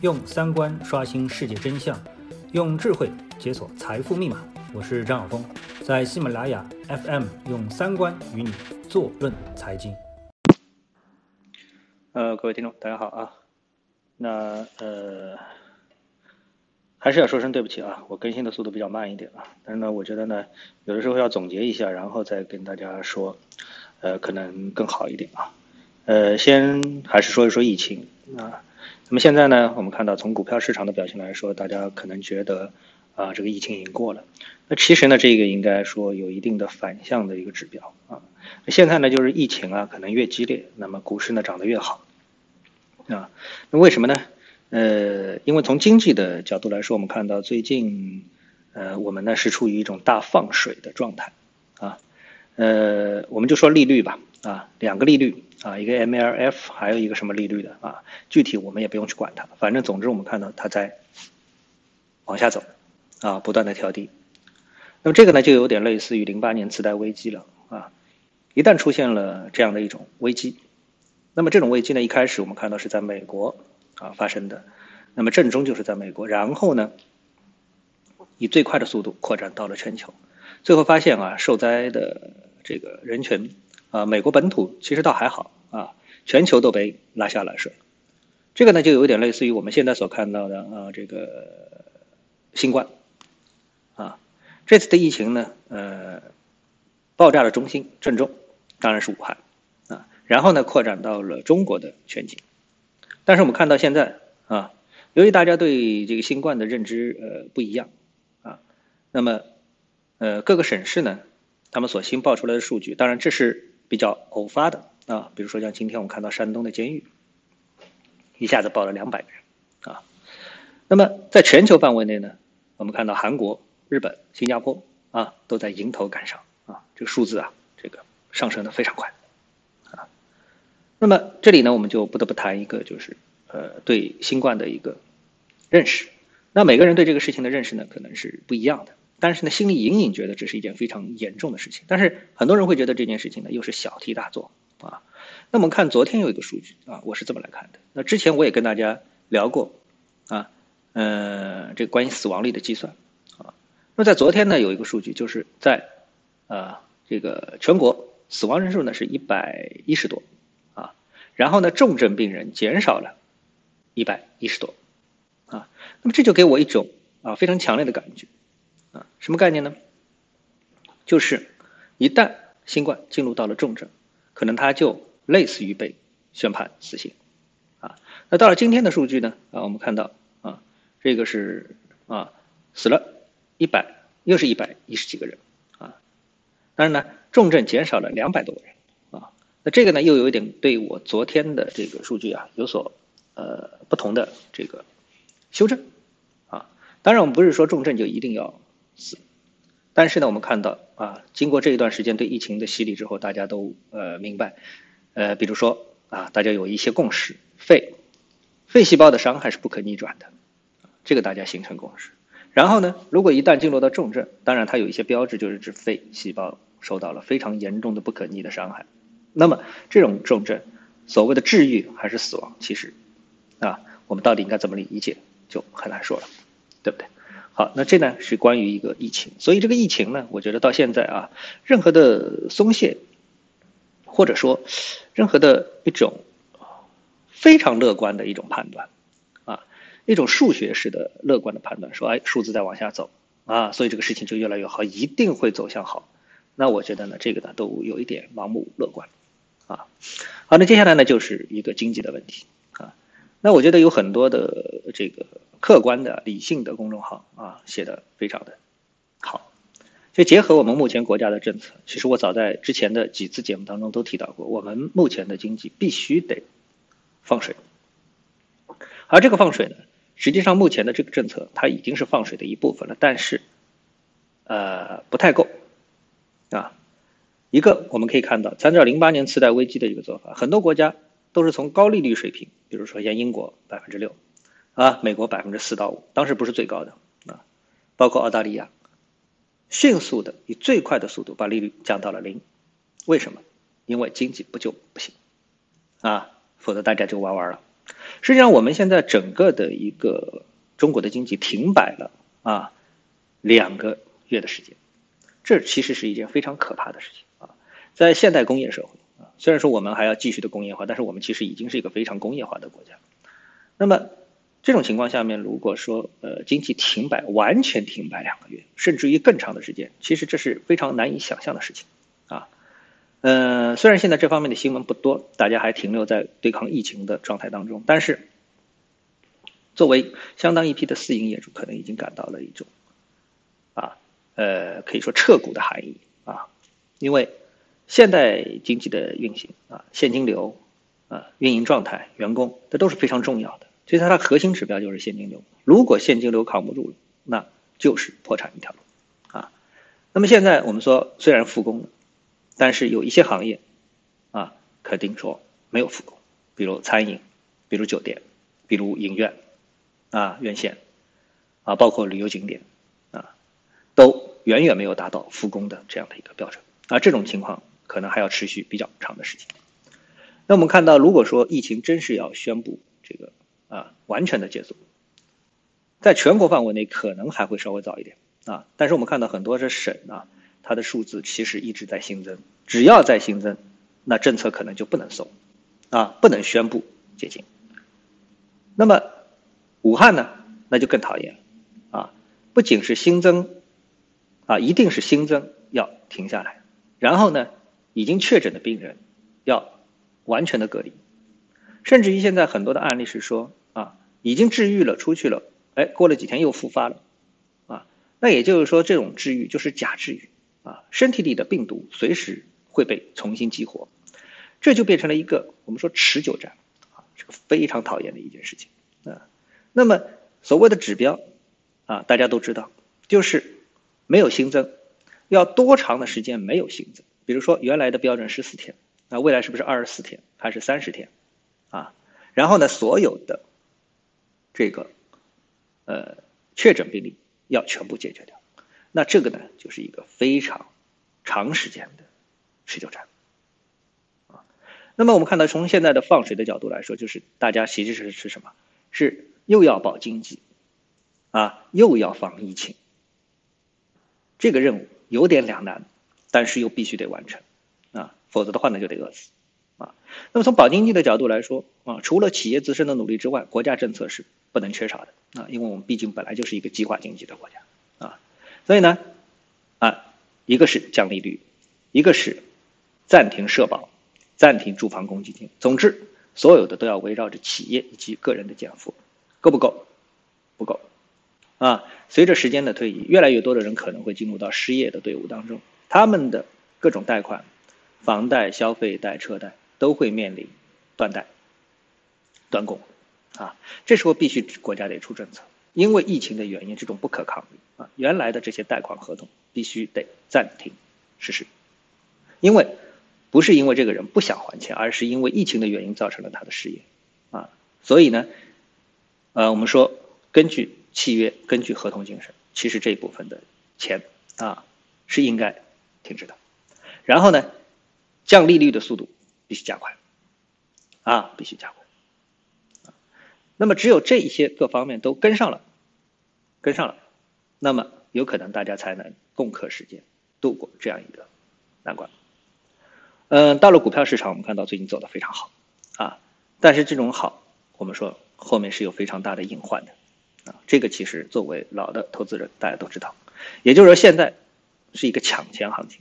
用三观刷新世界真相，用智慧解锁财富密码。我是张晓峰，在喜马拉雅 FM 用三观与你坐论财经。呃，各位听众，大家好啊。那呃，还是要说声对不起啊，我更新的速度比较慢一点啊。但是呢，我觉得呢，有的时候要总结一下，然后再跟大家说，呃，可能更好一点啊。呃，先还是说一说疫情啊。那么现在呢，我们看到从股票市场的表现来说，大家可能觉得啊，这个疫情已经过了。那其实呢，这个应该说有一定的反向的一个指标啊。现在呢，就是疫情啊，可能越激烈，那么股市呢涨得越好啊。那为什么呢？呃，因为从经济的角度来说，我们看到最近呃，我们呢是处于一种大放水的状态啊。呃，我们就说利率吧啊，两个利率。啊，一个 MLF，还有一个什么利率的啊？具体我们也不用去管它，反正总之我们看到它在往下走，啊，不断的调低。那么这个呢，就有点类似于零八年次贷危机了啊。一旦出现了这样的一种危机，那么这种危机呢，一开始我们看到是在美国啊发生的，那么正中就是在美国，然后呢，以最快的速度扩展到了全球，最后发现啊，受灾的这个人群。啊，美国本土其实倒还好啊，全球都被拉下了水，这个呢就有点类似于我们现在所看到的啊，这个新冠。啊，这次的疫情呢，呃，爆炸的中心正中当然是武汉。啊，然后呢扩展到了中国的全景，但是我们看到现在啊，由于大家对这个新冠的认知呃不一样啊，那么呃各个省市呢，他们所新报出来的数据，当然这是。比较偶发的啊，比如说像今天我们看到山东的监狱，一下子报了两百个人啊。那么在全球范围内呢，我们看到韩国、日本、新加坡啊都在迎头赶上啊，这个数字啊，这个上升的非常快啊。那么这里呢，我们就不得不谈一个，就是呃对新冠的一个认识。那每个人对这个事情的认识呢，可能是不一样的。但是呢，心里隐隐觉得这是一件非常严重的事情。但是很多人会觉得这件事情呢，又是小题大做啊。那我们看昨天有一个数据啊，我是这么来看的。那之前我也跟大家聊过啊，呃，这关于死亡率的计算啊。那在昨天呢，有一个数据，就是在啊这个全国死亡人数呢是一百一十多啊，然后呢重症病人减少了一百一十多啊。那么这就给我一种啊非常强烈的感觉。啊，什么概念呢？就是一旦新冠进入到了重症，可能他就类似于被宣判死刑。啊，那到了今天的数据呢？啊，我们看到啊，这个是啊，死了一百，又是一百一十几个人。啊，当然呢，重症减少了两百多个人。啊，那这个呢，又有一点对我昨天的这个数据啊有所呃不同的这个修正。啊，当然我们不是说重症就一定要。死，但是呢，我们看到啊，经过这一段时间对疫情的洗礼之后，大家都呃明白，呃，比如说啊，大家有一些共识，肺，肺细胞的伤害是不可逆转的，这个大家形成共识。然后呢，如果一旦进入到重症，当然它有一些标志，就是指肺细胞受到了非常严重的不可逆的伤害。那么这种重症，所谓的治愈还是死亡，其实啊，我们到底应该怎么理解，就很难说了，对不对？好，那这呢是关于一个疫情，所以这个疫情呢，我觉得到现在啊，任何的松懈，或者说任何的一种非常乐观的一种判断，啊，一种数学式的乐观的判断，说哎，数字在往下走啊，所以这个事情就越来越好，一定会走向好。那我觉得呢，这个呢都有一点盲目乐观，啊，好，那接下来呢就是一个经济的问题啊，那我觉得有很多的这个。客观的、理性的公众号啊，写的非常的好。就结合我们目前国家的政策，其实我早在之前的几次节目当中都提到过，我们目前的经济必须得放水。而这个放水呢，实际上目前的这个政策它已经是放水的一部分了，但是呃不太够啊。一个我们可以看到，参照零八年次贷危机的一个做法，很多国家都是从高利率水平，比如说像英国百分之六。啊，美国百分之四到五，当时不是最高的啊，包括澳大利亚，迅速的以最快的速度把利率降到了零，为什么？因为经济不就不行啊，否则大家就玩完了。实际上，我们现在整个的一个中国的经济停摆了啊两个月的时间，这其实是一件非常可怕的事情啊。在现代工业社会啊，虽然说我们还要继续的工业化，但是我们其实已经是一个非常工业化的国家。那么这种情况下面，如果说呃经济停摆，完全停摆两个月，甚至于更长的时间，其实这是非常难以想象的事情啊。呃，虽然现在这方面的新闻不多，大家还停留在对抗疫情的状态当中，但是作为相当一批的私营业主，可能已经感到了一种啊，呃，可以说彻骨的寒意啊，因为现代经济的运行啊，现金流啊，运营状态、员工，这都是非常重要的，所以它的核心指标就是现金流。如果现金流扛不住了，那就是破产一条路啊。那么现在我们说，虽然复工了。但是有一些行业，啊，肯定说没有复工，比如餐饮，比如酒店，比如影院，啊，院线，啊，包括旅游景点，啊，都远远没有达到复工的这样的一个标准，啊，这种情况可能还要持续比较长的时间。那我们看到，如果说疫情真是要宣布这个完全的结束，在全国范围内可能还会稍微早一点，啊，但是我们看到很多的省啊。它的数字其实一直在新增，只要在新增，那政策可能就不能松，啊，不能宣布解禁。那么武汉呢，那就更讨厌了，啊，不仅是新增，啊，一定是新增要停下来，然后呢，已经确诊的病人要完全的隔离，甚至于现在很多的案例是说，啊，已经治愈了出去了，哎，过了几天又复发了，啊，那也就是说这种治愈就是假治愈。啊，身体里的病毒随时会被重新激活，这就变成了一个我们说持久战，啊，是个非常讨厌的一件事情啊。那么所谓的指标啊，大家都知道，就是没有新增，要多长的时间没有新增？比如说原来的标准十四天，那未来是不是二十四天还是三十天？啊，然后呢，所有的这个呃确诊病例要全部解决掉。那这个呢，就是一个非常长时间的持久战啊。那么我们看到，从现在的放水的角度来说，就是大家其实是是什么？是又要保经济啊，又要防疫情。这个任务有点两难，但是又必须得完成啊，否则的话呢，就得饿死啊。那么从保经济的角度来说啊，除了企业自身的努力之外，国家政策是不能缺少的啊，因为我们毕竟本来就是一个计划经济的国家。啊所以呢，啊，一个是降利率，一个是暂停社保，暂停住房公积金。总之，所有的都要围绕着企业以及个人的减负，够不够？不够。啊，随着时间的推移，越来越多的人可能会进入到失业的队伍当中，他们的各种贷款、房贷、消费贷、车贷都会面临断贷、断供。啊，这时候必须国家得出政策。因为疫情的原因，这种不可抗力啊，原来的这些贷款合同必须得暂停实施，因为不是因为这个人不想还钱，而是因为疫情的原因造成了他的失业啊，所以呢，呃，我们说根据契约，根据合同精神，其实这一部分的钱啊是应该停止的，然后呢，降利率的速度必须加快啊，必须加快。那么只有这一些各方面都跟上了，跟上了，那么有可能大家才能共克时艰，度过这样一个难关。嗯，到了股票市场，我们看到最近走的非常好啊，但是这种好，我们说后面是有非常大的隐患的啊。这个其实作为老的投资人，大家都知道，也就是说现在是一个抢钱行情，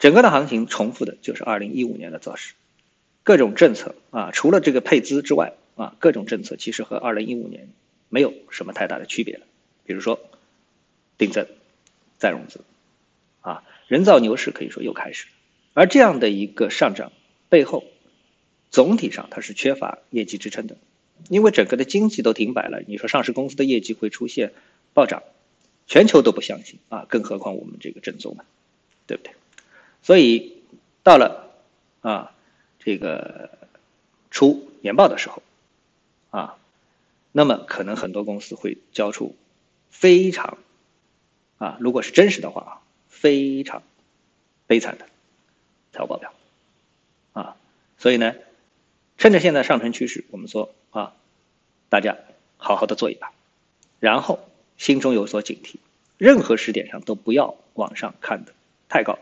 整个的行情重复的就是二零一五年的走势，各种政策啊，除了这个配资之外。啊，各种政策其实和二零一五年没有什么太大的区别了。比如说，定增、再融资，啊，人造牛市可以说又开始。而这样的一个上涨背后，总体上它是缺乏业绩支撑的，因为整个的经济都停摆了。你说上市公司的业绩会出现暴涨，全球都不相信啊，更何况我们这个正宗呢，对不对？所以到了啊这个出年报的时候。啊，那么可能很多公司会交出非常啊，如果是真实的话啊，非常悲惨的财务报表啊，所以呢，趁着现在上升趋势，我们说啊，大家好好的做一把，然后心中有所警惕，任何时点上都不要往上看的太高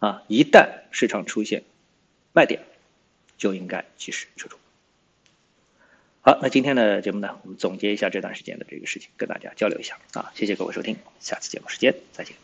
啊！一旦市场出现卖点，就应该及时撤出。好，那今天的节目呢，我们总结一下这段时间的这个事情，跟大家交流一下啊！谢谢各位收听，下次节目时间再见。